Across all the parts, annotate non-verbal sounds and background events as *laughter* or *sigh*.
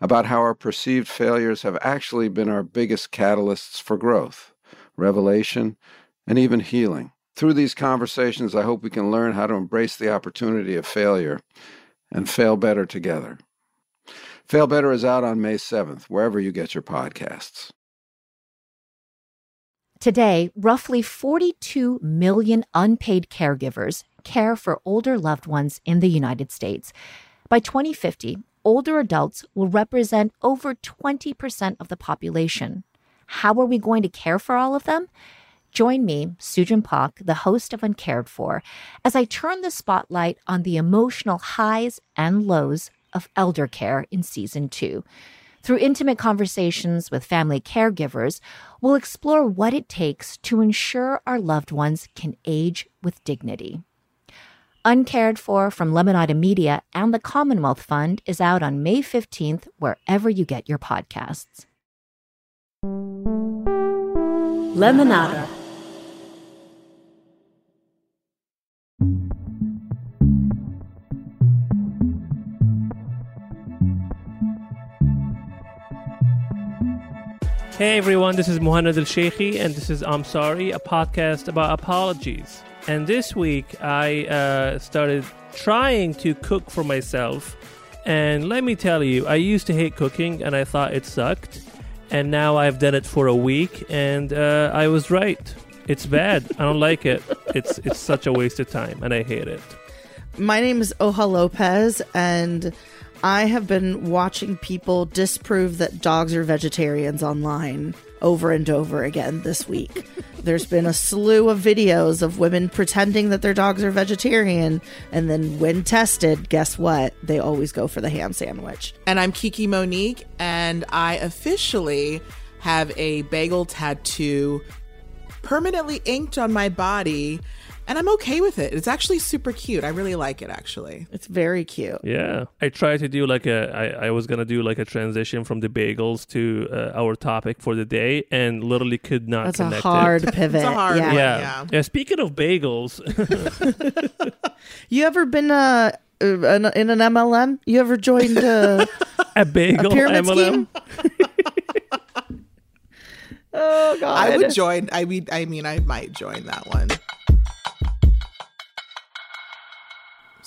about how our perceived failures have actually been our biggest catalysts for growth, revelation, and even healing. Through these conversations, I hope we can learn how to embrace the opportunity of failure and fail better together. Fail Better is out on May 7th, wherever you get your podcasts. Today, roughly 42 million unpaid caregivers care for older loved ones in the United States. By 2050, older adults will represent over 20% of the population. How are we going to care for all of them? Join me, Sujin Pak, the host of Uncared For, as I turn the spotlight on the emotional highs and lows of elder care in season two. Through intimate conversations with family caregivers, we'll explore what it takes to ensure our loved ones can age with dignity. Uncared For from Lemonada Media and the Commonwealth Fund is out on May 15th, wherever you get your podcasts. Lemonada. Hey everyone, this is Muhammad Al Sheikhi, and this is I'm Sorry, a podcast about apologies. And this week I uh, started trying to cook for myself. And let me tell you, I used to hate cooking and I thought it sucked. And now I've done it for a week and uh, I was right. It's bad. I don't like it. It's it's such a waste of time and I hate it. My name is Oja Lopez, and I have been watching people disprove that dogs are vegetarians online over and over again this week. There's been a slew of videos of women pretending that their dogs are vegetarian, and then when tested, guess what? They always go for the ham sandwich. And I'm Kiki Monique, and I officially have a bagel tattoo permanently inked on my body, and I'm okay with it. It's actually super cute. I really like it, actually. It's very cute. Yeah, I tried to do like a. I, I was gonna do like a transition from the bagels to uh, our topic for the day, and literally could not. That's a connect hard It. *laughs* pivot. It's a hard yeah. one. Yeah. Yeah. yeah. Speaking of bagels, *laughs* You ever been uh, uh, in in an MLM? You ever joined uh, *laughs* a bagel a pyramid MLM. scheme? oh God! I would join. I mean, I mean, I might join that one.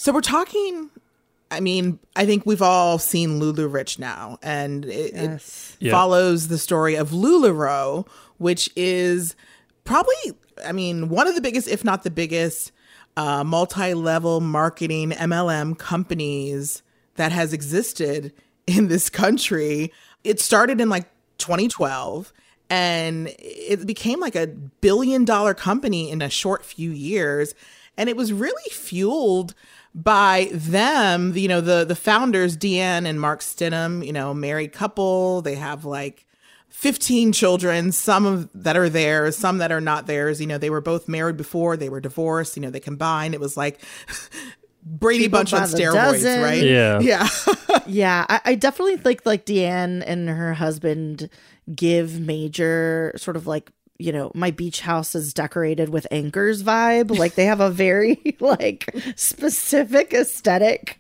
So we're talking. I mean, I think we've all seen LuLaRich now, and it, Yes. it Yeah. follows the story of LuLaRoe, which is probably, I mean, one of the biggest, if not the biggest, uh, multi-level marketing MLM companies that has existed in this country. It started in like 2012 and it became like a billion dollar company in a short few years and it was really fueled by them you know the the founders deanne and mark Stidham, you know married couple. They have like 15 children some of that are theirs some that are not theirs. You know they were both married before they were divorced you know they combined. It was like *laughs* brady People bunch on by steroids dozen. right? Yeah. *laughs* yeah. Yeah, I, I definitely think like Deanne and her husband give major sort of like you know my beach house is decorated with anchors vibe. Like they have a very *laughs* like specific aesthetic.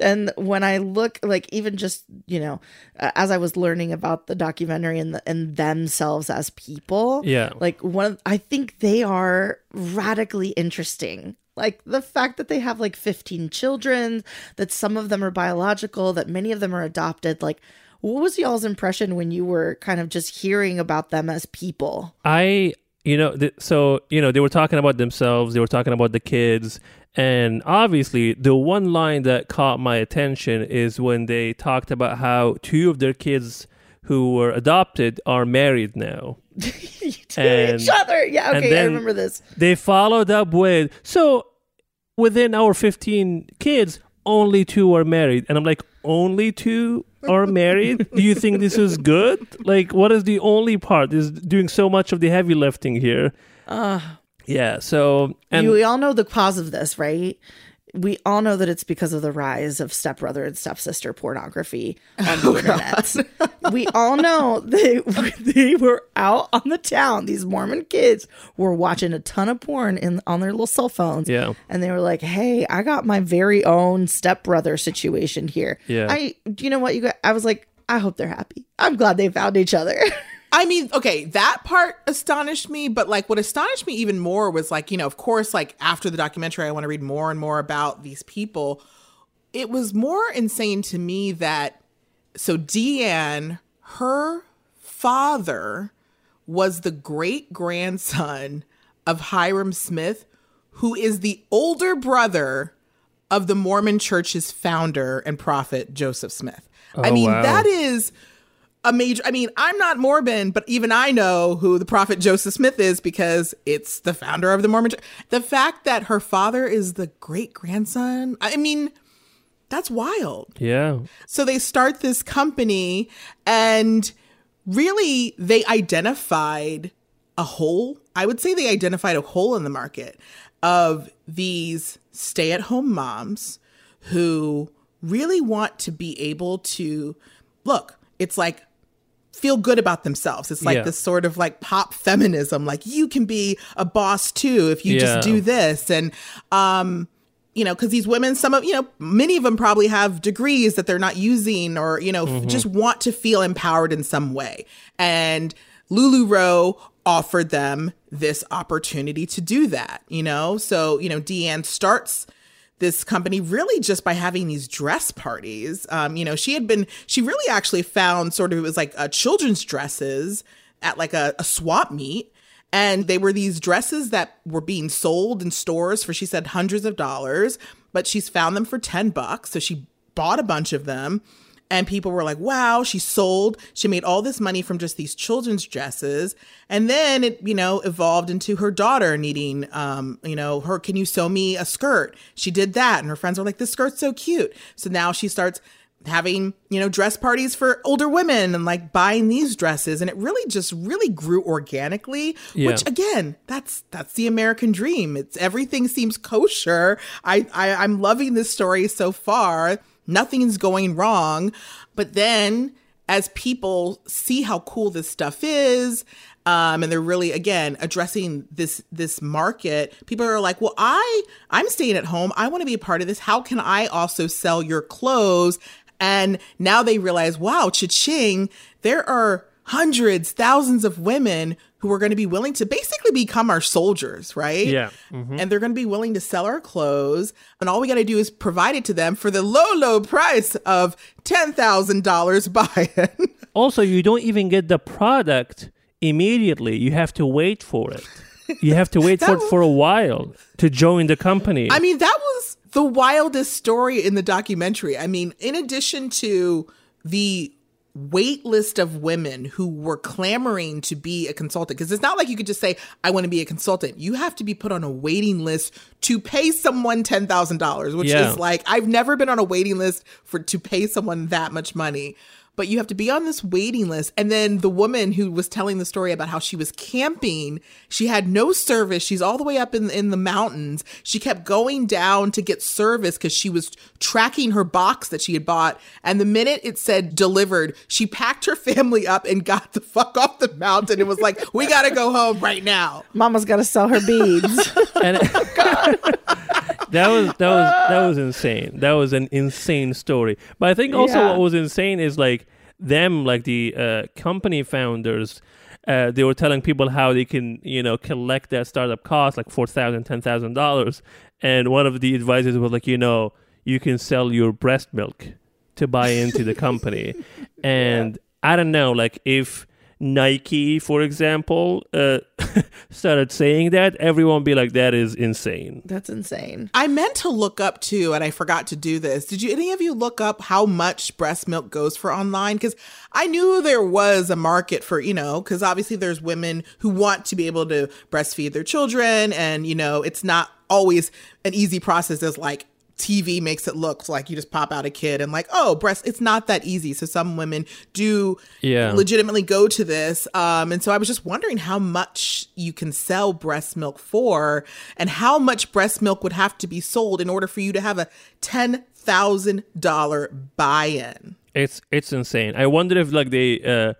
And when i look like even just you know as i was learning about the documentary and the, and themselves as people Yeah. like one of, i think they are radically interesting. Like the fact that they have like 15 children that some of them are biological that many of them are adopted like what was y'all's impression when you were kind of just hearing about them as people I, you know, th- so you know, they were talking about themselves. They were talking about the kids, and obviously, the one line that caught my attention is when they talked about how two of their kids who were adopted are married now. *laughs* to And- each other yeah okay i remember this They followed up with so within our 15 kids, only two are married, and I'm like, only two are married? Do you think this is good? Like, what is the only part is doing so much of the heavy lifting here? Uh, yeah. So, and you, we all know the cause of this, right? We all know that it's because of the rise of stepbrother and stepsister pornography on *laughs* oh, the Oh, internet. we all know *laughs* they they were out on the town. These Mormon kids were watching a ton of porn in on their little cell phones. Yeah. and they were like, "Hey, I got my very own stepbrother situation here." Yeah. I, you know what, you got? I was like, I hope they're happy. I'm glad they found each other. *laughs* I mean, okay, that part astonished me, but like what astonished me even more was like, you know, of course, like after the documentary, I want to read more and more about these people. It was more insane to me that so Deanne, her father was the great grandson of Hyrum Smith, who is the older brother of the Mormon church's founder and prophet, Joseph Smith. I Oh, mean, wow. that is a major I mean, I'm not Mormon, but even I know who the prophet Joseph Smith is because it's the founder of the Mormon church. The fact that her father is the great grandson, I mean, that's wild. yeah. So they start this company and really they identified a hole. I would say they identified a hole in the market of these stay at home moms who really want to be able to look, it's like feel good about themselves. It's like Yeah. this sort of like pop feminism, like you can be a boss too if you Yeah. just do this. And, um, you know, because these women, some of, you know, many of them probably have degrees that they're not using or, you know, f- just want to feel empowered in some way. And LuLaRoe offered them this opportunity to do that, you know? So, you know, Deanne starts this company really just by having these dress parties. Um, you know, she had been, she really actually found sort of, it was like uh, children's dresses at like a, a swap meet. And they were these dresses that were being sold in stores for, she said, hundreds of dollars, but she's found them for 10 bucks. So she bought a bunch of them. And people were like, wow, she sold, she made all this money from just these children's dresses. And then it, you know, evolved into her daughter needing, um, you know, her, can you sew me a skirt? She did that. And her friends were like, this skirt's so cute. So now she starts having, you know, dress parties for older women and like buying these dresses. And it really just really grew organically, Yeah. which again, that's, that's the American dream. It's everything seems kosher. I, I, I'm loving this story so far. Nothing's going wrong. But then as people see how cool this stuff is, um, and they're really again addressing this this market, people are like, "Well, I I'm staying at home. I want to be a part of this. How can I also sell your clothes?" And now they realize, wow, cha-ching, there are hundreds, thousands of women who are going to be willing to basically become our soldiers, right? Yeah. Mm-hmm. And they're going to be willing to sell our clothes. And all we got to do is provide it to them for the low, low price of $10,000 buy-in. *laughs* Also, you don't even get the product immediately. You have to wait for it. You have to wait *laughs* for it for a while to join the company. I mean, that was the wildest story in the documentary. I mean, in addition to the wait list of women who were clamoring to be a consultant, because it's not like you could just say, I want to be a consultant. You have to be put on a waiting list to pay someone $10,000, which Yeah. is like, I've never been on a waiting list for to pay someone that much money. But you have to be on this waiting list. And then the woman who was telling the story about how she was camping, she had no service. She's all the way up in, in the mountains. She kept going down to get service because she was tracking her box that she had bought. And the minute it said delivered, she packed her family up and got the fuck off the mountain. It was like, we got to go home right now. Mama's got to sell her beads. *laughs* and that was that was that was insane. That was an insane story. But I think also Yeah. what was insane is like them, like the uh, company founders. Uh, they were telling people how they can, you know, collect that startup cost like four thousand, ten thousand dollars, and one of the advisors was like, you know, you can sell your breast milk to buy into the company, *laughs* and I don't know, like if Nike, for example, uh, *laughs* started saying that, everyone would be like, that is insane. That's insane. I meant to look up too, and I forgot to do this. Did you any of you look up how much breast milk goes for online? Because I knew there was a market for, you know, because obviously there's women who want to be able to breastfeed their children, and you know, it's not always an easy process as like TV makes it look like you just pop out a kid and like, oh, breast. It's not that easy. So some women do Yeah. legitimately go to this. Um, and so I was just wondering how much you can sell breast milk for, and how much breast milk would have to be sold in order for you to have a ten thousand dollar buy-in. It's it's insane. I wonder if like they uh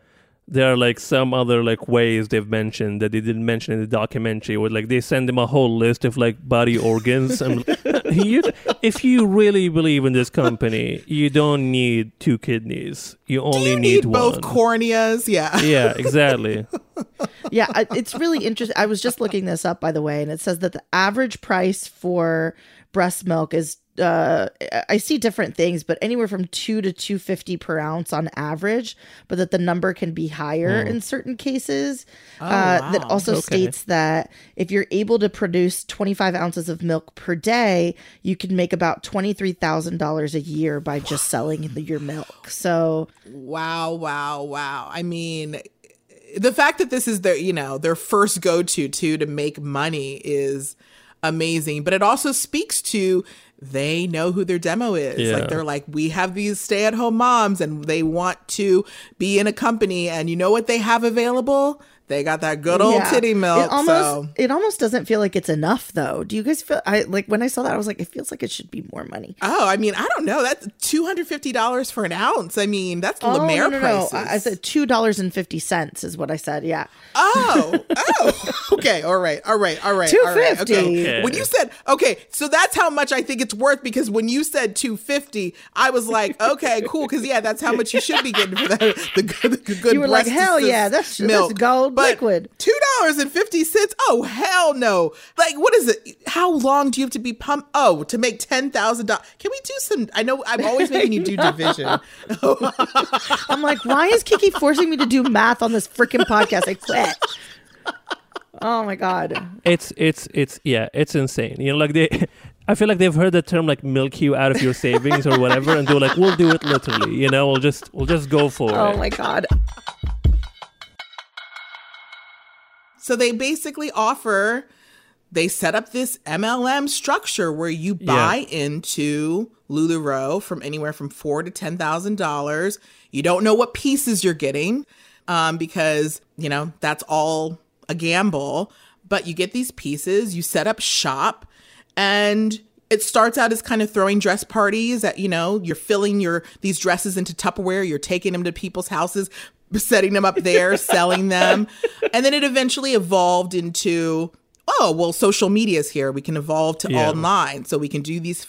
there are like some other like ways they've mentioned that they didn't mention in the documentary where like they send them a whole list of like body organs and *laughs* you, if you really believe in this company you don't need two kidneys you Do only you need, one both corneas? Yeah. *laughs* yeah exactly *laughs* yeah, it's really interesting. I was just looking this up, by the way, and it says that the average price for breast milk is. Uh, I see different things, but anywhere from two to two fifty per ounce on average. But that the number can be higher in certain cases. uh, That also Okay. states that if you're able to produce twenty five ounces of milk per day, you can make about twenty three thousand dollars a year by just selling the, your milk. So Wow, wow, wow. I mean, the fact that this is their, you know, their first go-to to to make money is amazing, but it also speaks to they know who their demo is. Yeah. Like they're like we have these stay-at-home moms and they want to be in a company and you know what they have available? They got that good old Yeah. titty milk. It almost so it almost doesn't feel like it's enough though. Do you guys feel I like when I saw that I was like it feels like it should be more money. Oh, I mean, I don't know. That's two hundred fifty dollars for an ounce. I mean, that's the Oh Lemaire no, no, no. prices. I I said two dollars and fifty cents is what I said. Yeah. Oh, *laughs* oh, okay, all right, all right, all right, all right. Okay. Okay. When you said okay, so that's how much I think it's worth because when you said two fifty, I was like, *laughs* okay, cool, because yeah, that's how much you should be getting for the the good, the good You were like, hell yeah, that's- that's milk. gold But liquid. Two dollars and fifty cents. Oh hell no! Like what is it? How long do you have to be pumped? Oh, to make ten thousand dollars? Can we do some? I know I'm always *laughs* making you do division. *laughs* I'm like, why is Kiki forcing me to do math on this freaking podcast? I quit. Oh my god. it's it's it's yeah it's insane you know like they *laughs* i feel like they've heard the term like milk you out of your savings or whatever and they're like we'll do it literally you know we'll just we'll just go for Oh it Oh my god. So they basically offer, they set up this MLM structure where you buy into Lululemon from anywhere from four to ten thousand dollars. You don't know what pieces you're getting, um, because you know that's all a gamble. But you get these pieces, you set up shop, and it starts out as kind of throwing dress parties that you know you're filling your these dresses into Tupperware, you're taking them to people's houses, setting them up there, selling them, and then it eventually evolved into oh well, social media's here. We can evolve to Yeah. online, so we can do these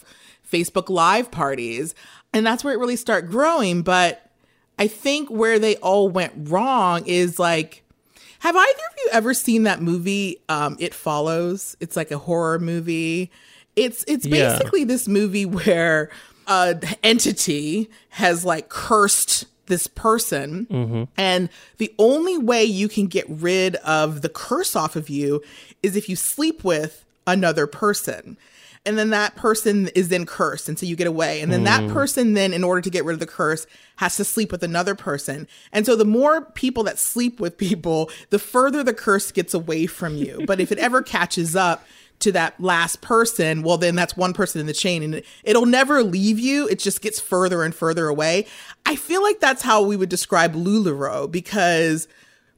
Facebook Live parties, and that's where it really start growing. But I think where they all went wrong is like. Have either of you ever seen that movie? Um, it follows. It's like a horror movie. It's it's Yeah. basically this movie where a entity has like cursed this person, mm-hmm. and the only way you can get rid of the curse off of you is if you sleep with another person. And then that person is then cursed. And so you get away. And then that mm. person, then, in order to get rid of the curse, has to sleep with another person. And so the more people that sleep with people, the further the curse gets away from you. But if it ever *laughs* catches up, to that last person, well, then that's one person in the chain and it, it'll never leave you. It just gets further and further away. I feel like that's how we would describe LuLaRoe because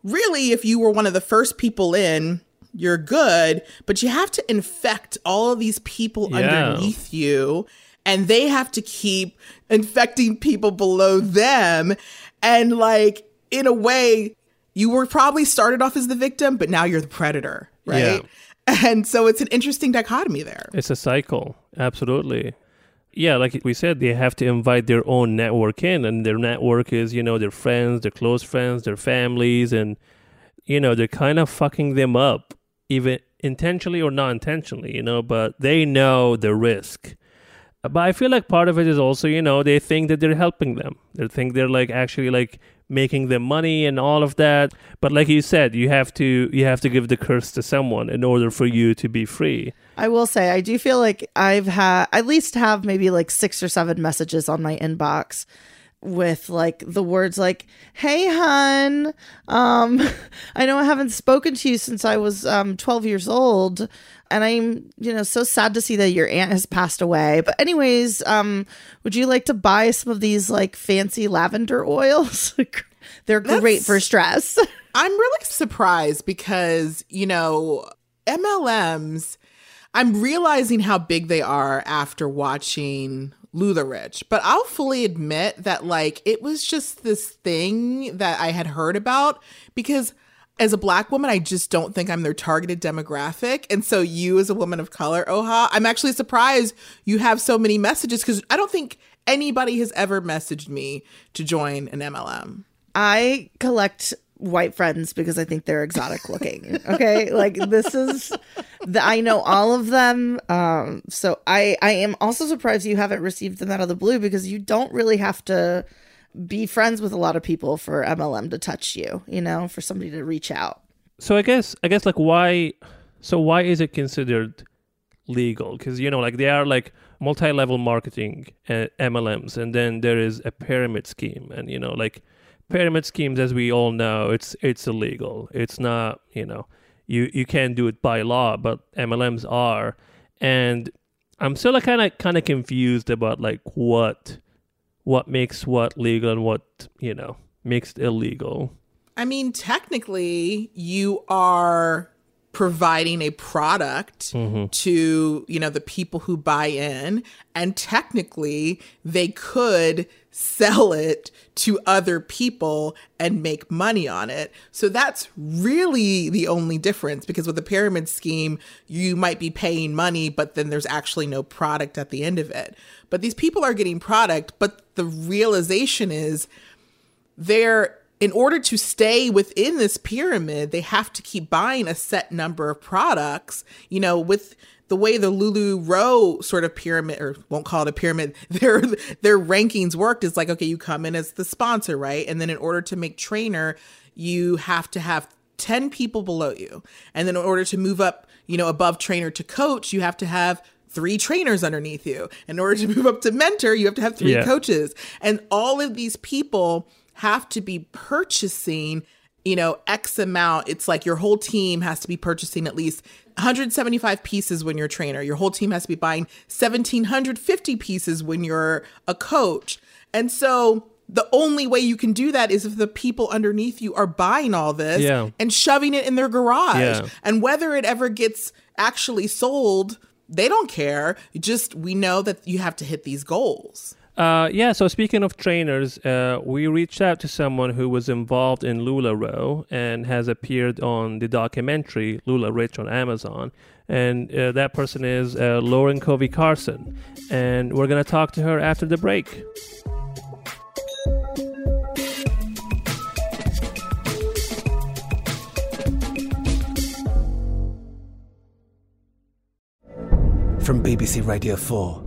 really, if you were one of the first people in, you're good, but you have to infect all of these people Yeah. underneath you and they have to keep infecting people below them. And like, in a way, you were probably started off as the victim, but now you're the predator, right? And so it's an interesting dichotomy there. It's a cycle, absolutely. Yeah, like we said, they have to invite their own network in, and their network is, you know, their friends, their close friends, their families, and, you know, they're kind of fucking them up, even intentionally or not intentionally, you know, but they know the risk. But I feel like part of it is also, you know, they think that they're helping them. They think they're like actually like making them money and all of that. But like you said, you have to you have to give the curse to someone in order for you to be free. I will say I do feel like I've had at least have maybe like six or seven messages on my inbox with like the words like hey hun um *laughs* i know i haven't spoken to you since i was um 12 years old and i'm you know so sad to see that your aunt has passed away. But anyways um would you like to buy some of these like fancy lavender oils? *laughs* They're great for stress. *laughs* I'm really surprised because, you know, MLMs, I'm realizing how big they are after watching LuLaRich. But I'll fully admit that, like, it was just this thing that I had heard about because as a black woman, I just don't think I'm their targeted demographic. And so, you as a woman of color, Oha, I'm actually surprised you have so many messages because I don't think anybody has ever messaged me to join an MLM. I collect white friends because I think they're exotic looking. Okay, *laughs* like this is the, I know all of them. Um, so I I am also surprised you haven't received them out of the blue because you don't really have to be friends with a lot of people for MLM to touch you. You know, for somebody to reach out. So I guess I guess like why so why is it considered legal? Because you know like they are like multi-level marketing uh, MLMs, and then there is a pyramid scheme, and you know like pyramid schemes, as we all know, it's it's illegal. It's not you know you you can't do it by law, but MLMs are, and I'm still like kind of kind of confused about like what what makes what legal and what you know makes it illegal. I mean, technically, you are providing a product mm-hmm. to, you know, the people who buy in, and technically, they could sell it to other people and make money on it. So that's really the only difference because with a pyramid scheme, you might be paying money, but then there's actually no product at the end of it. But these people are getting product, but the realization is they're in order to stay within this pyramid, they have to keep buying a set number of products. You know, with the way the LuLaRoe sort of pyramid, or won't call it a pyramid, *laughs* their their rankings worked is like, okay, you come in as the sponsor, right? And then in order to make trainer, you have to have 10 people below you. And then in order to move up, you know, above trainer to coach, you have to have three trainers underneath you. In order to move up to mentor, you have to have three Yeah. coaches. And all of these people have to be purchasing, you know, X amount. It's like your whole team has to be purchasing at least 175 pieces when you're a trainer. Your whole team has to be buying 1750 pieces when you're a coach. And so the only way you can do that is if the people underneath you are buying all this Yeah. and shoving it in their garage. Yeah. And whether it ever gets actually sold, they don't care. Just we know that you have to hit these goals. Uh, yeah, so speaking of trainers, uh, we reached out to someone who was involved in Lula LuLaRoe and has appeared on the documentary LuLaRich on Amazon. And uh, that person is uh, Lauren Covey Carson. And we're going to talk to her after the break. From BBC Radio 4,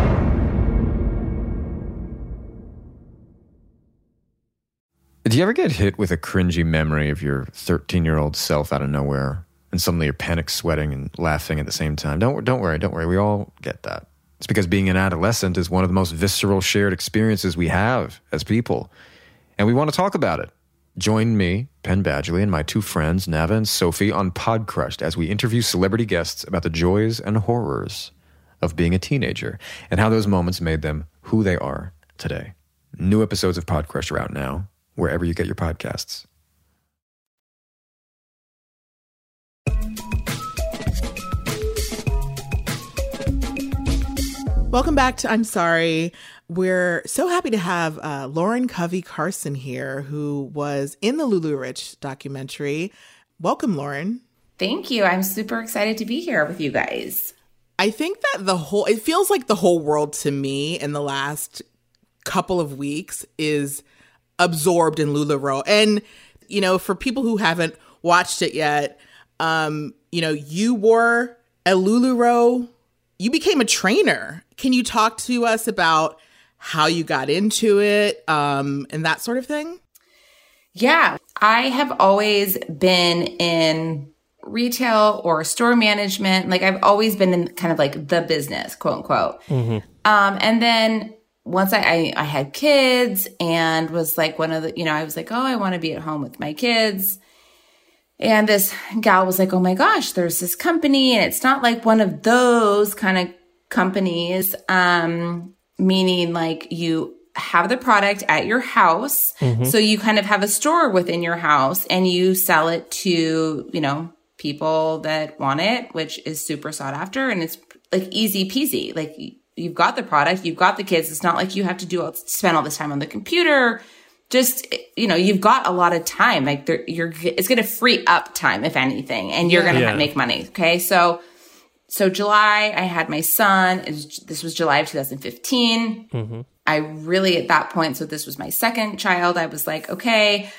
Do you ever get hit with a cringy memory of your 13 year old self out of nowhere and suddenly you're panic sweating and laughing at the same time? Don't, don't worry, don't worry. We all get that. It's because being an adolescent is one of the most visceral shared experiences we have as people. And we want to talk about it. Join me, Penn Badgley, and my two friends, Nava and Sophie, on Podcrushed as we interview celebrity guests about the joys and horrors of being a teenager and how those moments made them who they are today. New episodes of Podcrush are out now, wherever you get your podcasts. Welcome back to I'm Sorry. We're so happy to have uh, Lauren Covey Carson here, who was in the LuLaRich documentary. Welcome, Lauren. Thank you. I'm super excited to be here with you guys. I think that the whole, it feels like the whole world to me in the last couple of weeks is absorbed in LuLaRoe. And, you know, for people who haven't watched it yet, um, you know, you were a LuLaRoe, you became a trainer. Can you talk to us about how you got into it um, and that sort of thing? Yeah, I have always been in retail or store management. Like I've always been in kind of like the business, quote unquote. Mm-hmm. Um, and then once I, I, I had kids and was like one of the, you know, I was like, oh, I want to be at home with my kids. And this gal was like, oh my gosh, there's this company and it's not like one of those kind of companies. Um, meaning like you have the product at your house. Mm-hmm. So you kind of have a store within your house and you sell it to, you know, people that want it, which is super sought after. And it's like easy peasy. Like you've got the product, you've got the kids. It's not like you have to do all, spend all this time on the computer. Just, you know, you've got a lot of time. Like you're, it's going to free up time, if anything, and you're going to yeah. make money. Okay. So, so July, I had my son. Was, this was July of 2015. Mm-hmm. I really, at that point, so this was my second child. I was like, okay,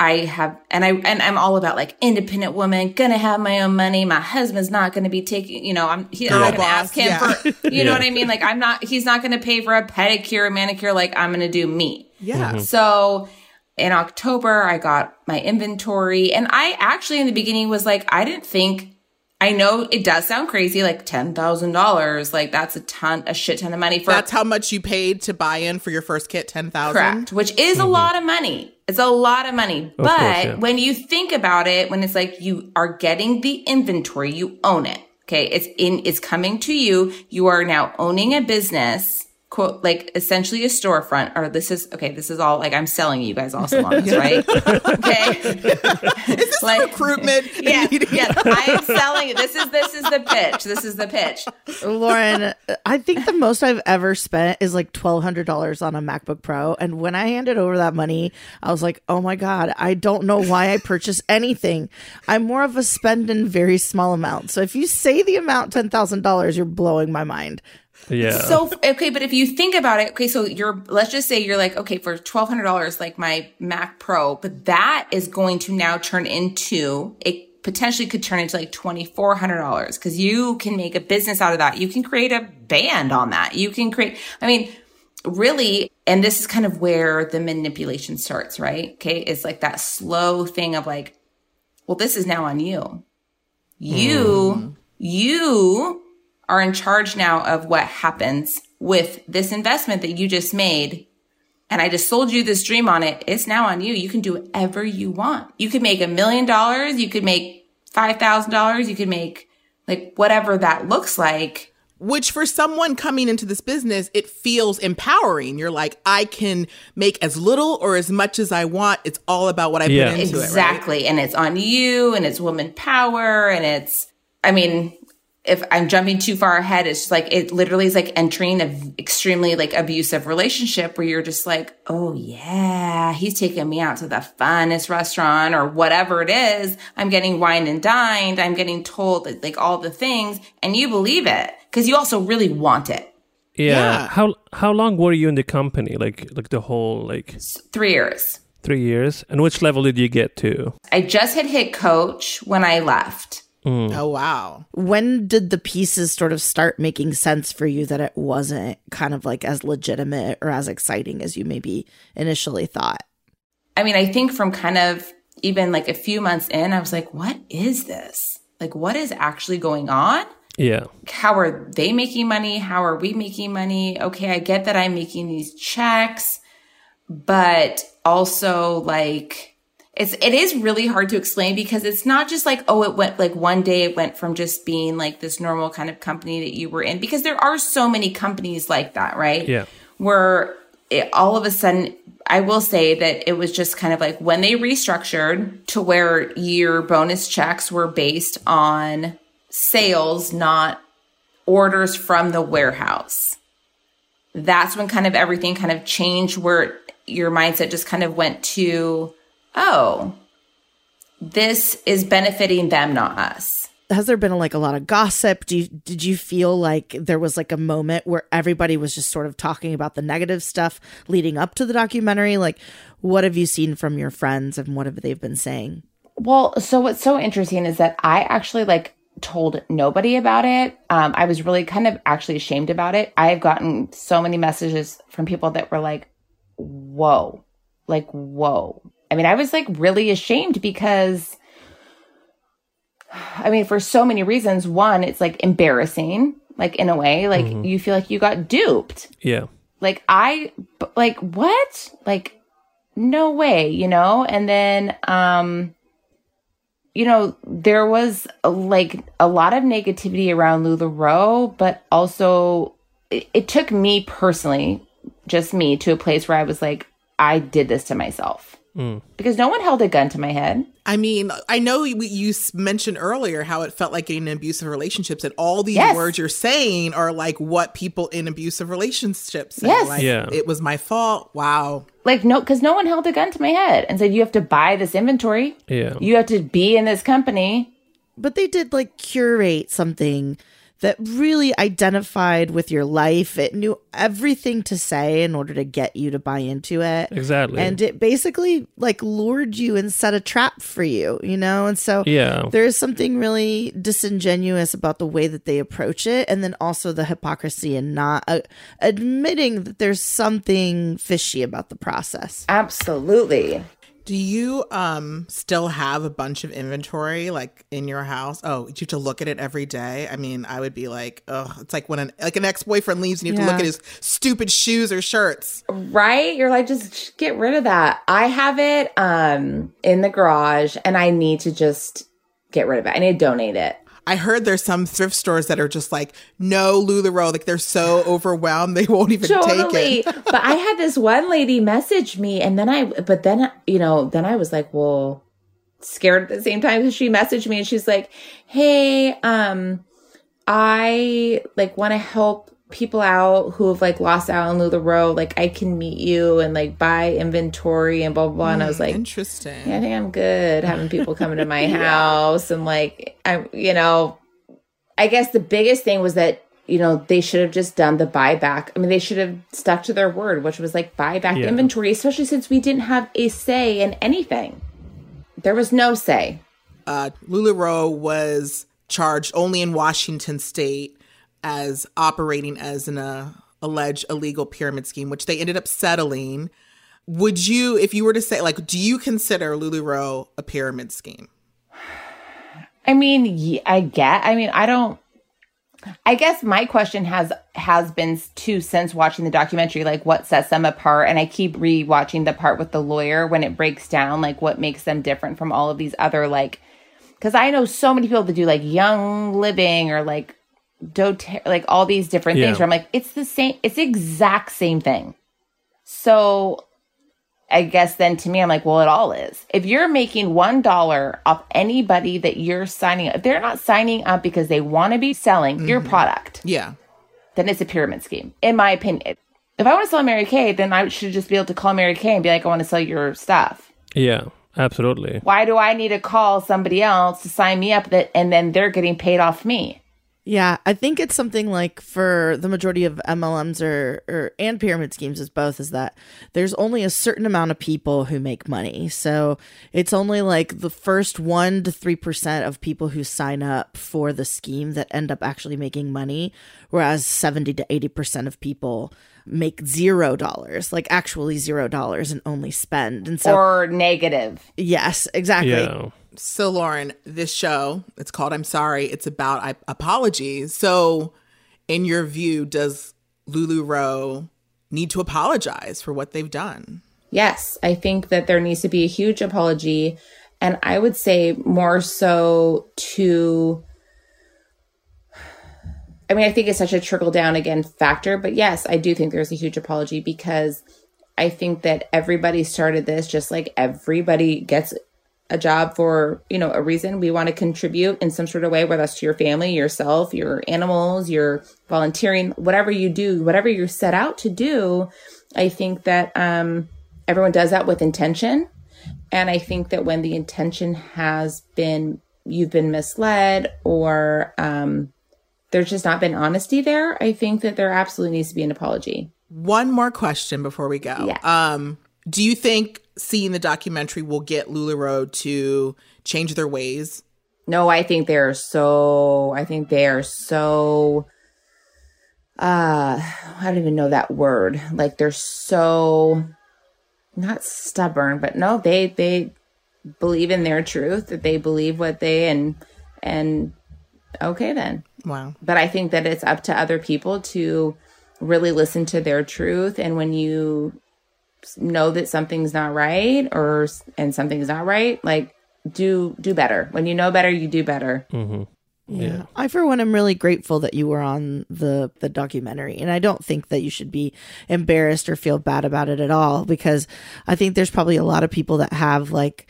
I have, and I, and I'm all about like independent woman, gonna have my own money. My husband's not gonna be taking, you know, I'm, he, I'm not gonna ask him yeah. for, *laughs* you yeah. know what I mean? Like I'm not, he's not gonna pay for a pedicure, a manicure. Like I'm gonna do me. Yeah. Mm-hmm. So in October, I got my inventory and I actually in the beginning was like, I didn't think I know it does sound crazy, like ten thousand dollars. Like that's a ton, a shit ton of money for. That's how much you paid to buy in for your first kit, ten thousand. Correct, which is mm-hmm. a lot of money. It's a lot of money, of but course, yeah. when you think about it, when it's like you are getting the inventory, you own it. Okay, it's in, it's coming to you. You are now owning a business quote like essentially a storefront or this is okay this is all like i'm selling you guys all salons *laughs* right? Okay? *laughs* Is this like recruitment *laughs* yeah yeah i am selling you this is this is the pitch this is the pitch. Lauren i think the most i've ever spent is like $1200 on a macbook pro and when i handed over that money i was like oh my god i don't know why i purchased anything. I'm more of a spend in very small amounts so if you say the amount $10000 you're blowing my mind yeah. So okay, but if you think about it, okay, so you're let's just say you're like okay for twelve hundred dollars, like my Mac Pro, but that is going to now turn into it potentially could turn into like twenty four hundred dollars because you can make a business out of that. You can create a band on that. You can create. I mean, really, and this is kind of where the manipulation starts, right? Okay, it's like that slow thing of like, well, this is now on you. You, mm. you are in charge now of what happens with this investment that you just made. And I just sold you this dream on it. It's now on you. You can do whatever you want. You could make a million dollars. You could make $5,000. You could make like whatever that looks like. Which for someone coming into this business, it feels empowering. You're like, I can make as little or as much as I want. It's all about what I yeah. put into exactly. it. Exactly. Right? And it's on you and it's woman power and it's, I mean, if I'm jumping too far ahead, it's just like it literally is like entering an extremely like abusive relationship where you're just like, oh yeah, he's taking me out to the funnest restaurant or whatever it is. I'm getting wined and dined. I'm getting told like all the things, and you believe it because you also really want it. Yeah. yeah. How how long were you in the company? Like like the whole like three years. Three years. And which level did you get to? I just had hit coach when I left. Mm. Oh, wow. When did the pieces sort of start making sense for you that it wasn't kind of like as legitimate or as exciting as you maybe initially thought? I mean, I think from kind of even like a few months in, I was like, what is this? Like, what is actually going on? Yeah. How are they making money? How are we making money? Okay, I get that I'm making these checks, but also like, it's it is really hard to explain because it's not just like oh it went like one day it went from just being like this normal kind of company that you were in because there are so many companies like that right? Yeah. Where it, all of a sudden i will say that it was just kind of like when they restructured to where your bonus checks were based on sales not orders from the warehouse. That's when kind of everything kind of changed where your mindset just kind of went to oh, this is benefiting them, not us. has there been like a lot of gossip? Do you, did you feel like there was like a moment where everybody was just sort of talking about the negative stuff leading up to the documentary? Like, what have you seen from your friends and what have they been saying? Well, so what's so interesting is that I actually like told nobody about it. Um, I was really kind of actually ashamed about it. I have gotten so many messages from people that were like, whoa, like, whoa. I mean, I was like really ashamed because, I mean, for so many reasons. One, it's like embarrassing, like in a way, like Mhm. you feel like you got duped. Yeah. Like, I like, what? Like, no way, you know? And then, um, you know, there was like a lot of negativity around LuLaRoe, but also it, it took me personally, just me, to a place where I was like, I did this to myself Mm. because no one held a gun to my head. I mean, I know you, you mentioned earlier how it felt like getting in abusive relationships, and all these Yes. words you're saying are like what people in abusive relationships say. Yes. Like, Yeah. it was my fault. Wow. Like, no, because no one held a gun to my head and said, you have to buy this inventory. Yeah. You have to be in this company. But they did like curate something that really identified with your life. It knew everything to say in order to get you to buy into it. Exactly. And it basically like lured you and set a trap for you, you know? And so Yeah. there is something really disingenuous about the way that they approach it. And then also the hypocrisy and not uh, admitting that there's something fishy about the process. Absolutely. Do you um still have a bunch of inventory like in your house? Oh, you have to look at it every day. I mean, I would be like, oh, it's like when an like an ex boyfriend leaves and you have to look at his stupid shoes or shirts. Right? You're like, just get rid of that. I have it um in the garage and I need to just get rid of it. I need to donate it. I heard there's some thrift stores that are just like, no LuLaRoe, like they're so overwhelmed they won't even totally. take it. *laughs* but I had this one lady message me and then I but then you know, then I was like, well, scared at the same time because she messaged me and she's like, "Hey, um I like want to help people out who have like lost out on LuLaRoe. Like I can meet you and like buy inventory and blah blah." blah. and I was like, interesting. Yeah, I think I'm good having people coming to my *laughs* house and like I'm, you know I guess the biggest thing was that you know they should have just done the buyback. I mean they should have stuck to their word, which was like buy back Yeah. inventory, especially since we didn't have a say in anything. There was no say. uh, LuLaRoe was charged only in Washington state as operating as an uh, alleged illegal pyramid scheme, which they ended up settling. Would you, if you were to say, like, do you consider LuLaRoe a pyramid scheme? I mean, I get. I mean, I don't. I guess my question has has been too since watching the documentary, like what sets them apart, and I keep rewatching the part with the lawyer when it breaks down like what makes them different from all of these other like. Because I know so many people that do like Young Living or like doTERRA, like all these different Yeah. things. Where I'm like, it's the same. It's the exact same thing. So I guess then to me, I'm like, well, it all is. If you're making one dollar off anybody that you're signing up, if they're not signing up because they want to be selling your mm-hmm. product, Yeah. then it's a pyramid scheme, in my opinion. If I want to sell Mary Kay, then I should just be able to call Mary Kay and be like, I want to sell your stuff. Yeah. Absolutely. Why do I need to call somebody else to sign me up that and then they're getting paid off me? Yeah, I think it's something like for the majority of MLMs or, or and pyramid schemes is both is that there's only a certain amount of people who make money. So it's only like the first 1 to 3% of people who sign up for the scheme that end up actually making money, whereas 70 to 80% of people make zero dollars, like actually zero dollars and only spend. And so or negative. yes, exactly. Yeah. So, Lauren, this show, it's called I'm Sorry. It's about I- apologies. So, in your view, does LuLaRoe need to apologize for what they've done? Yes, I think that there needs to be a huge apology. And I would say more so to, I mean, I think it's such a trickle down again factor, but yes, I do think there's a huge apology because I think that everybody started this just like everybody gets a job for, you know, a reason. We want to contribute in some sort of way, whether that's to your family, yourself, your animals, your volunteering, whatever you do, whatever you're set out to do. I think that um, everyone does that with intention. And I think that when the intention has been you've been misled or um, there's just not been honesty there, I think that there absolutely needs to be an apology. One more question before we go. Yeah. Um, do you think seeing the documentary will get LuLaRoe to change their ways? No, I think they're so, I think they are so, uh, I don't even know that word. Like they're so, not stubborn, but no, they, they believe in their truth, that they believe what they, and, and okay then. Wow. But I think that it's up to other people to really listen to their truth. And when you know that something's not right or, and something's not right, like do, do better. When you know better, you do better. Mm-hmm. Yeah. I for one am really grateful that you were on the the documentary and I don't think that you should be embarrassed or feel bad about it at all because I think there's probably a lot of people that have like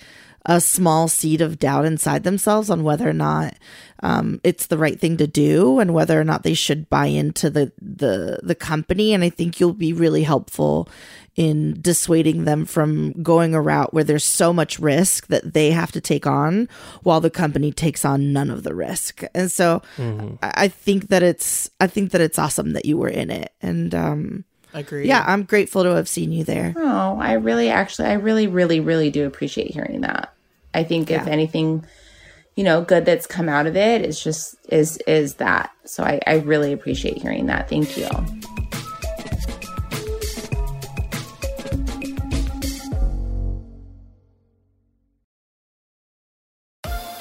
a small seed of doubt inside themselves on whether or not um, it's the right thing to do and whether or not they should buy into the the the company and I think you'll be really helpful in dissuading them from going a route where there's so much risk that they have to take on while the company takes on none of the risk. And so Mm-hmm. I I think that it's I think that it's awesome that you were in it. And um Agreed. yeah, I'm grateful to have seen you there. Oh, I really actually, I really, really, really do appreciate hearing that. I think if anything, you know, good that's come out of it is just is is that. So I, I really appreciate hearing that. Thank you.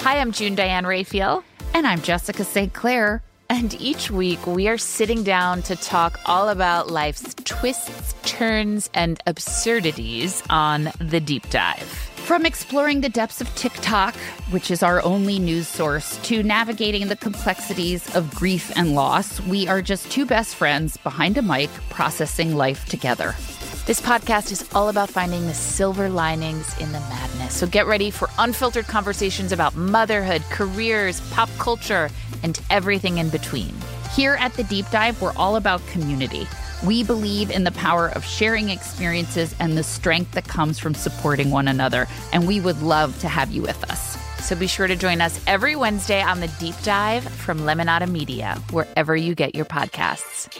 Hi, I'm June Diane Raphael. And I'm Jessica St. Clair. And each week we are sitting down to talk all about life's twists, turns, and absurdities on The Deep Dive. From exploring the depths of TikTok, which is our only news source, to navigating the complexities of grief and loss, we are just two best friends behind a mic processing life together. This podcast is all about finding the silver linings in the madness. So get ready for unfiltered conversations about motherhood, careers, pop culture, and everything in between. Here at The Deep Dive, we're all about community. We believe in the power of sharing experiences and the strength that comes from supporting one another, and we would love to have you with us. So be sure to join us every Wednesday on The Deep Dive from Lemonada Media, wherever you get your podcasts.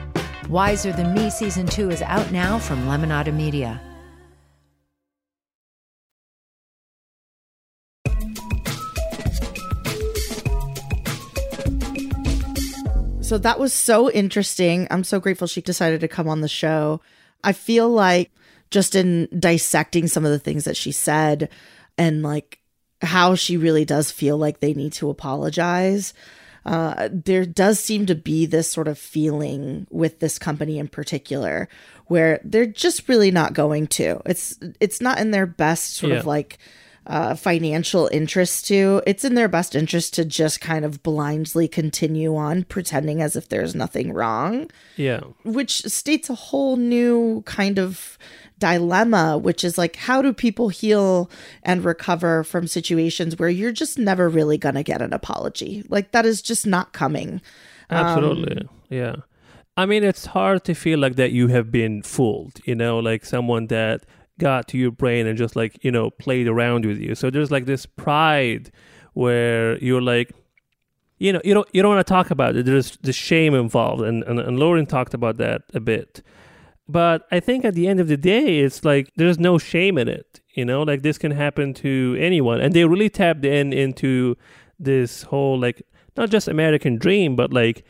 Wiser Than Me Season 2 is out now from Lemonada Media. So that was so interesting. I'm so grateful she decided to come on the show. I feel like just in dissecting some of the things that she said and like how she really does feel like they need to apologize. Uh, there does seem to be this sort of feeling with this company in particular where they're just really not going to. It's it's not in their best sort Yeah. of like uh, financial interest to. It's in their best interest to just kind of blindly continue on pretending as if there's nothing wrong Yeah. which states a whole new kind of dilemma, which is like, how do people heal and recover from situations where you're just never really going to get an apology? Like, that is just not coming. Um, Absolutely. yeah. I mean, it's hard to feel like that you have been fooled, you know, like someone that got to your brain and just like, you know, played around with you. So there's like this pride where you're like, you know, you don't you don't want to talk about it. There's the shame involved, and, and and Lauren talked about that a bit. But I think at the end of the day, it's like there's no shame in it. You know, like this can happen to anyone, and they really tapped in into this whole like not just American dream, but like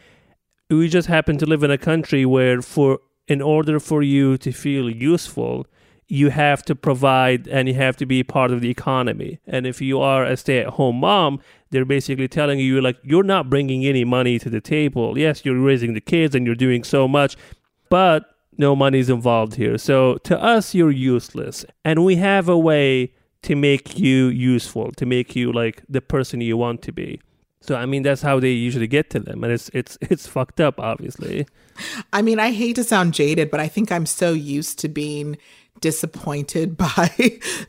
we just happen to live in a country where for in order for you to feel useful you have to provide and you have to be part of the economy. And if you are a stay-at-home mom they're basically telling you like you're not bringing any money to the table. Yes you're raising the kids and you're doing so much but no money's involved here. So to us, you're useless. And we have a way to make you useful, to make you like the person you want to be. So I mean that's how they usually get to them, and it's it's *laughs* it's fucked up, obviously. I mean, I hate to sound jaded, but I think I'm so used to being disappointed *laughs* by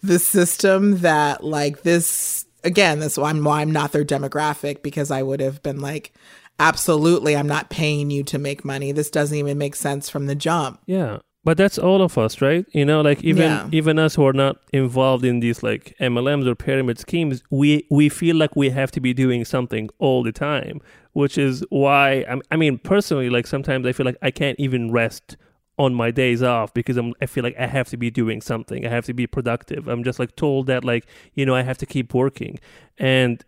the system that like this again, that's why I'm why I'm not their demographic because I would have been like, absolutely, I'm not paying you to make money. This doesn't even make sense from the jump. Yeah. But that's all of us, right? You know, like even Yeah. even us who are not involved in these like MLMs or pyramid schemes, we we feel like we have to be doing something all the time, which is why I'm, I mean, personally, like sometimes I feel like I can't even rest on my days off because I'm I feel like I have to be doing something. I have to be productive. I'm just like told that like you know I have to keep working, and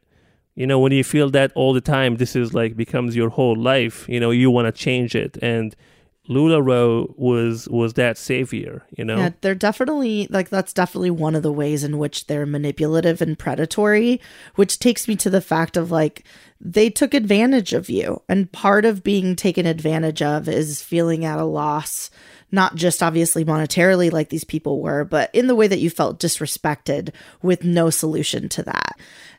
you know when you feel that all the time, this is like becomes your whole life. You know you want to change it and. LuLaRoe was was that savior, you know. Yeah, they're definitely like that's definitely one of the ways in which they're manipulative and predatory, which takes me to the fact of like they took advantage of you. And part of being taken advantage of is feeling at a loss, not just obviously monetarily like these people were, but in the way that you felt disrespected with no solution to that.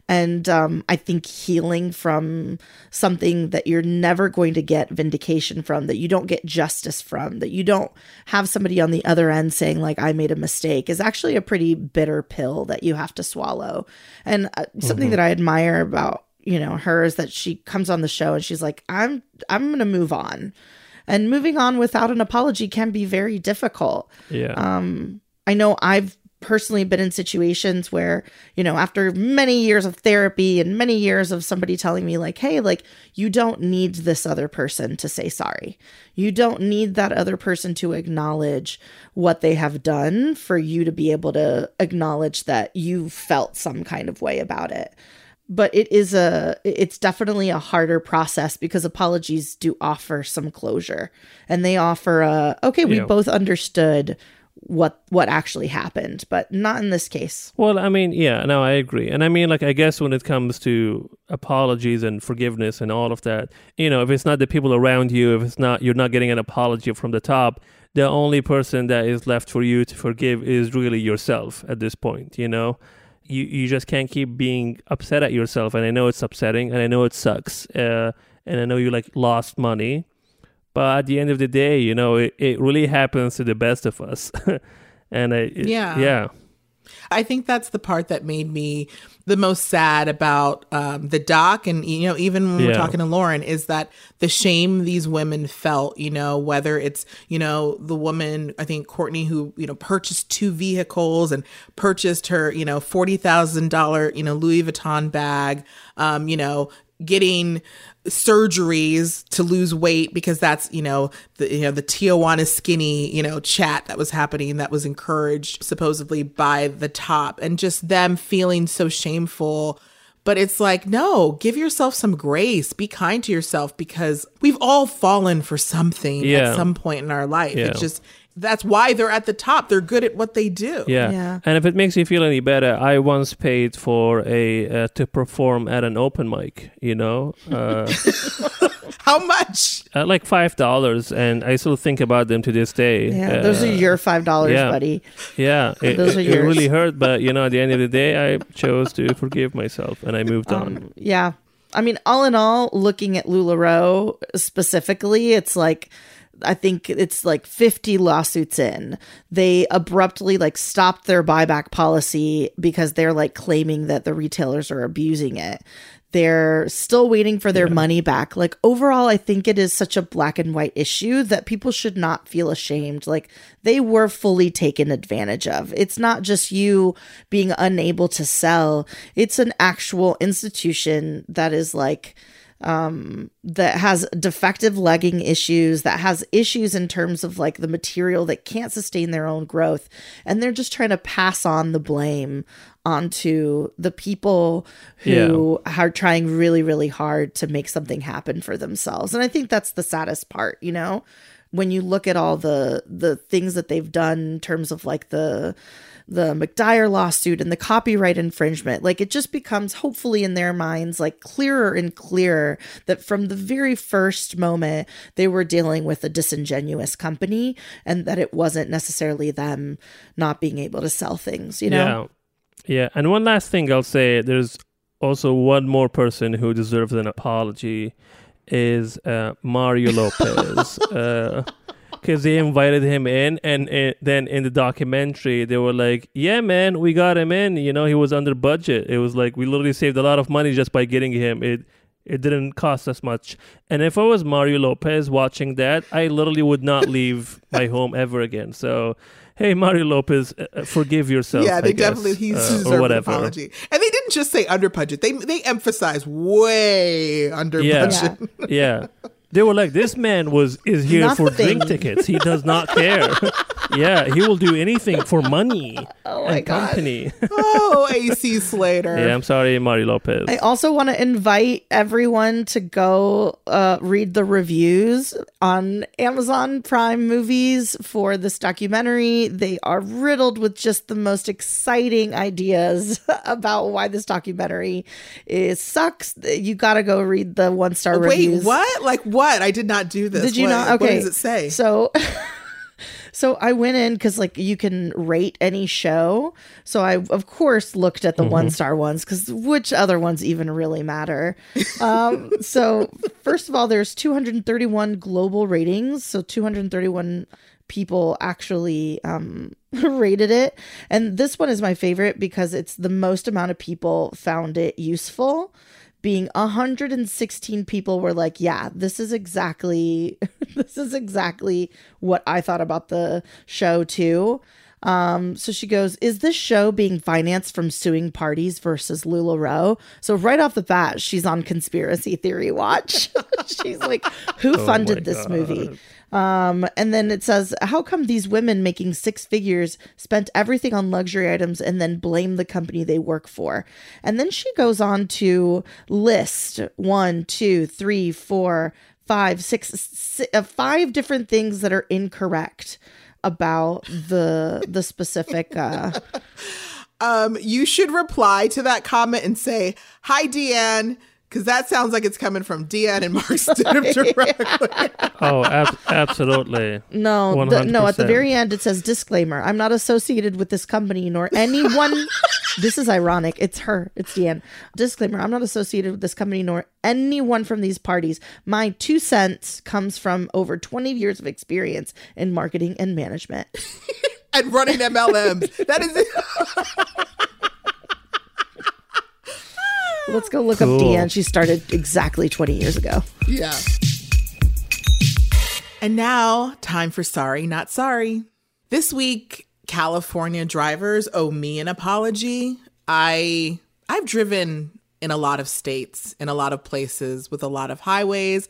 And um, I think healing from something that you're never going to get vindication from, that you don't get justice from, that you don't have somebody on the other end saying, like, I made a mistake, is actually a pretty bitter pill that you have to swallow. And uh, something Mhm. that I admire about you know her is that she comes on the show and she's like i'm i'm gonna move on and moving on without an apology can be very difficult Yeah. um i know i've personally been in situations where you know after many years of therapy and many years of somebody telling me like hey like you don't need this other person to say sorry. You don't need that other person to acknowledge what they have done for you to be able to acknowledge that you felt some kind of way about it. But it is a it's definitely a harder process because apologies do offer some closure. And they offer a okay we Yeah. both understood what what actually happened but not in this case Well, I mean, yeah, no, I agree. And I mean, like, I guess when it comes to apologies and forgiveness and all of that, you know, if it's not the people around you, if it's not, you're not getting an apology from the top, the only person that is left for you to forgive is really yourself at this point, you know? You, you just can't keep being upset at yourself. And I know it's upsetting and I know it sucks. Uh, and I know you like lost money. But at the end of the day, you know, it, it really happens to the best of us. *laughs* and I, it- Yeah. yeah. I think that's the part that made me the most sad about um, the doc, and you know, even when we're talking to Lauren, is that the shame these women felt. You know, whether it's you know the woman, I think Courtney, who you know purchased two vehicles and purchased her you know forty thousand dollar you know Louis Vuitton bag, um, you know, getting surgeries to lose weight because that's you know the you know the Tijuana skinny you know chat that was happening that was encouraged supposedly by the top and just them feeling so shameful but it's like no give yourself some grace be kind to yourself because we've all fallen for something Yeah. at some point in our life Yeah. it's just that's why they're at the top they're good at what they do Yeah. yeah. And if it makes you feel any better, I once paid for a uh, to perform at an open mic. You know, *laughs* uh, how much? uh, like five dollars, and I still think about them to this day. yeah those are Uh, your five dollars yeah. buddy Yeah, it, Those are it, it really hurt, but you know, at the end of the day, I chose to forgive myself and I moved Um, on. Yeah. I mean, all in all, looking at LuLaRoe specifically, it's like I think it's like 50 lawsuits in. They abruptly like stopped their buyback policy because they're like claiming that the retailers are abusing it. They're still waiting for their money back. Like overall, I think it is such a black and white issue that people should not feel ashamed. Like they were fully taken advantage of. It's not just you being unable to sell. It's an actual institution that is like um that has defective legging issues that has issues in terms of like the material that can't sustain their own growth and they're just trying to pass on the blame onto the people who are trying really really hard to make something happen for themselves. And i think that's the saddest part you know? When you look at all the the things that they've done in terms of like the the McDyer lawsuit and the copyright infringement, like it just becomes hopefully in their minds like clearer and clearer that from the very first moment they were dealing with a disingenuous company and that it wasn't necessarily them not being able to sell things, you know? Yeah. Yeah. And one last thing I'll say there's also one more person who deserves an apology is uh, Mario Lopez. *laughs* uh, because they invited him in, and it, then in the documentary they were like, "Yeah, man, we got him in. You know, he was under budget. It was like we literally saved a lot of money just by getting him. It it didn't cost us much. And if I was Mario Lopez watching that, I literally would not *laughs* leave my home ever again. So." Hey Mario Lopez, uh, forgive yourself. Yeah, they I guess, definitely he uh, deserves or an apology. And they didn't just say under budget; they they emphasized way under Yeah, budget. yeah. They were like, "This man was is here for drink tickets. He does not care. *laughs* yeah, he will do anything for money *laughs* oh and company." oh, AC *laughs* Slater. yeah, I'm sorry, Mario Lopez. I also want to invite everyone to go uh, read the reviews on Amazon Prime movies for this documentary. They are riddled with just the most exciting ideas *laughs* about why this documentary is sucks. You got to go read the one star reviews. Wait, what? Like what? I did not do this. Did you What- not? Okay. What does it say? So, so I went in because like you can rate any show. So I of course looked at the Mhm. one star ones because which other ones even really matter? Um, *laughs* so first of all, there's 231 global ratings. So 231 people actually um *laughs* rated it and this one is my favorite because it's the most amount of people found it useful being 116 people were like yeah this is exactly *laughs* this is exactly what i thought about the show too um so she goes is this show being financed from suing parties versus lularoe so right off the bat she's on conspiracy theory watch *laughs* she's like who Oh funded this God. movie um, and then it says, How come these women making six figures spent everything on luxury items and then blame the company they work for? And then she goes on to list one, two, three, four, five, six, si- uh, five different things that are incorrect about the the specific uh um, you should reply to that comment and say, "Hi, Deanne," because that sounds like it's coming from Deanne and Mark Stidham *laughs* directly. oh, ab- absolutely. No, the, no. At the very end, it says disclaimer: I'm not associated with this company nor anyone. *laughs* this is ironic. It's her. It's Deanne. Disclaimer: I'm not associated with this company nor anyone from these parties. My two cents comes from over 20 years of experience in marketing and management. *laughs* and running MLMs. That is it. Let's go look Cool. up Deanne. She started exactly 20 years ago. Yeah. And now, time for Sorry Not Sorry. This week, California drivers owe me an apology. I I've driven in a lot of states, in a lot of places with a lot of highways,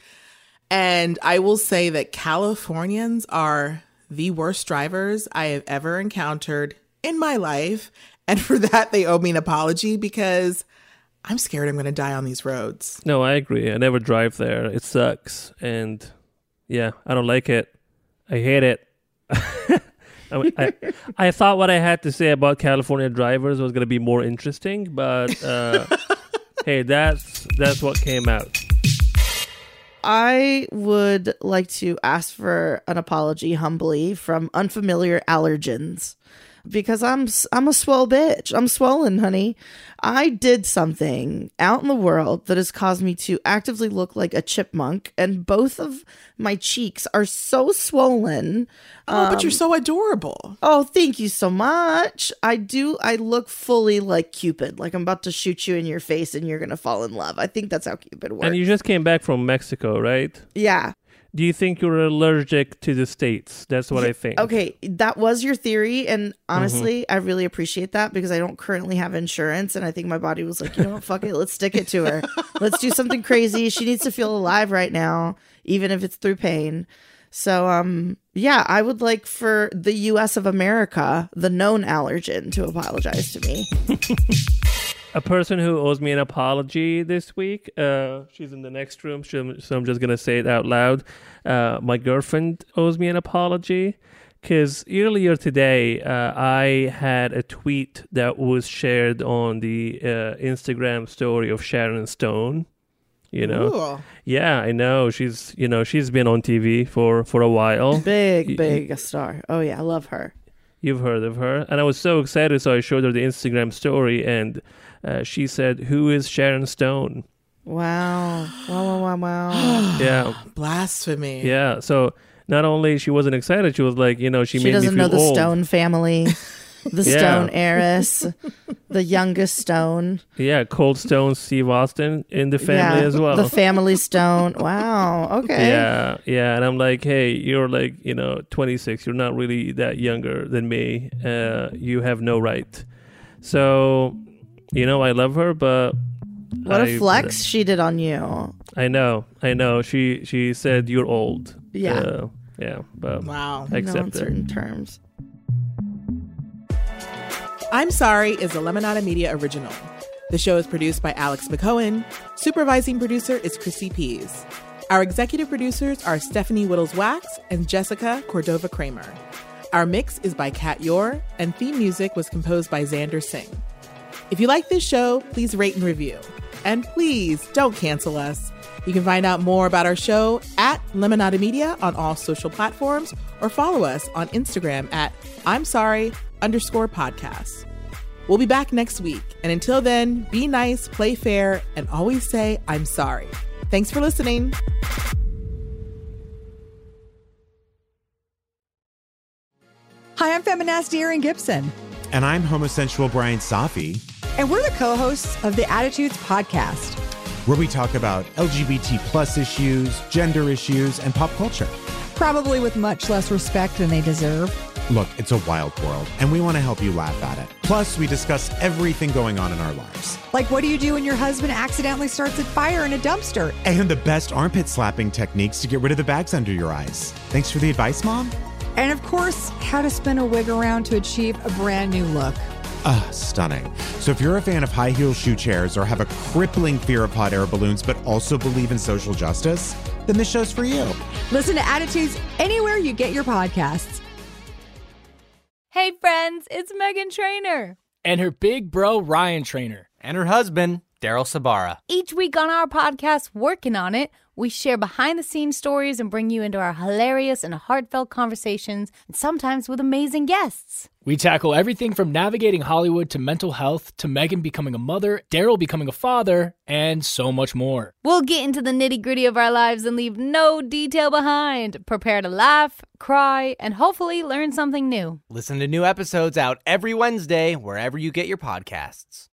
and I will say that Californians are the worst drivers I have ever encountered in my life, and for that they owe me an apology because I'm scared I'm going to die on these roads. No, I agree. I never drive there. It sucks, and yeah, I don't like it. I hate it. *laughs* I, I, I thought what I had to say about California drivers was going to be more interesting, but uh, *laughs* hey, that's that's what came out. I would like to ask for an apology humbly from unfamiliar allergens because I'm I'm a swell bitch. I'm swollen, honey. I did something out in the world that has caused me to actively look like a chipmunk and both of my cheeks are so swollen. Oh, but you're Um, so adorable. Oh, thank you so much. I do. I look fully like Cupid, like I'm about to shoot you in your face and you're gonna fall in love. I think that's how Cupid works. And you just came back from Mexico, right? yeah. Do you think you're allergic to the states? That's what I think. Okay, that was your theory, and honestly, Mm-hmm. I really appreciate that because I don't currently have insurance, and I think my body was like, you know what, fuck it, let's stick it to her. *laughs* Let's do something crazy. She needs to feel alive right now, even if it's through pain. So, um, yeah, I would like for the U.S. of America, the known allergen, to apologize to me. *laughs* a person who owes me an apology this week. Uh, she's in the next room, so so I'm just gonna say it out loud. Uh, my girlfriend owes me an apology because earlier today uh, I had a tweet that was shared on the uh, Instagram story of Sharon Stone. You know, Ooh. yeah, I know she's you know she's been on TV for for a while. Big, big a star. Oh yeah, I love her. You've heard of her. And I was so excited, so I showed her the Instagram story, and uh, she said, Who is Sharon Stone? Wow. Wow, wow, wow, wow. *gasps* yeah. Blasphemy. Yeah. So not only she wasn't excited, she was like, you know, she, She made doesn't me know feel the old. Stone family, *laughs* the Yeah. Stone heiress, the youngest Stone. Yeah, Cold Stone, Steve Austin in the family yeah, as well. The family Stone. Wow. Okay. Yeah, yeah, and I'm like, hey, you're like, you know, 26. You're not really that younger than me. Uh, you have no right. So, you know, I love her, but What a a flex she did on you. I know, I know. She she said you're old. Yeah. Uh, yeah, but Wow. I No accept it. uncertain terms. I'm Sorry is a Lemonada Media original. The show is produced by Alex McCohen. Supervising producer is Kryssy Pease. Our executive producers are Stephanie Wittels Wachs and Jessica Cordova Kramer. Our mix is by Kat Yor, and theme music was composed by Xander Singh. If you like this show, please rate and review. And please don't cancel us. You can find out more about our show at Lemonada Media on all social platforms or follow us on Instagram at I'm sorry underscore podcast. We'll be back next week. And until then, be nice, play fair, and always say I'm sorry. Thanks for listening. Hi, I'm feminasty Erin Gibson, And I'm homosexual Brian Safi, and we're the co-hosts of the Attitudes Podcast. where we talk about LGBT plus issues, gender issues, and pop culture. Probably with much less respect than they deserve. Look, it's a wild world, and we want to help you laugh at it. Plus, we discuss everything going on in our lives. Like, what do you do when your husband accidentally starts a fire in a dumpster? And the best armpit slapping techniques to get rid of the bags under your eyes. Thanks for the advice, Mom. And of course, how to spin a wig around to achieve a brand new look. Ah, stunning. So if you're a fan of high heel shoe chairs or have a crippling fear of hot air balloons, but also believe in social justice, then this show's for you. Listen to Attitudes anywhere you get your podcasts. Hey friends, it's Meghan Trainor. and her big bro Ryan Trainor. And her husband, Daryl Sabara. Each week on our podcast, Working on It, we share behind the scenes stories and bring you into our hilarious and heartfelt conversations, and sometimes with amazing guests. We tackle everything from navigating Hollywood to mental health to Megan becoming a mother, Daryl becoming a father, and so much more. We'll get into the nitty gritty of our lives and leave no detail behind. Prepare to laugh, cry, and hopefully learn something new. Listen to new episodes out every Wednesday wherever you get your podcasts.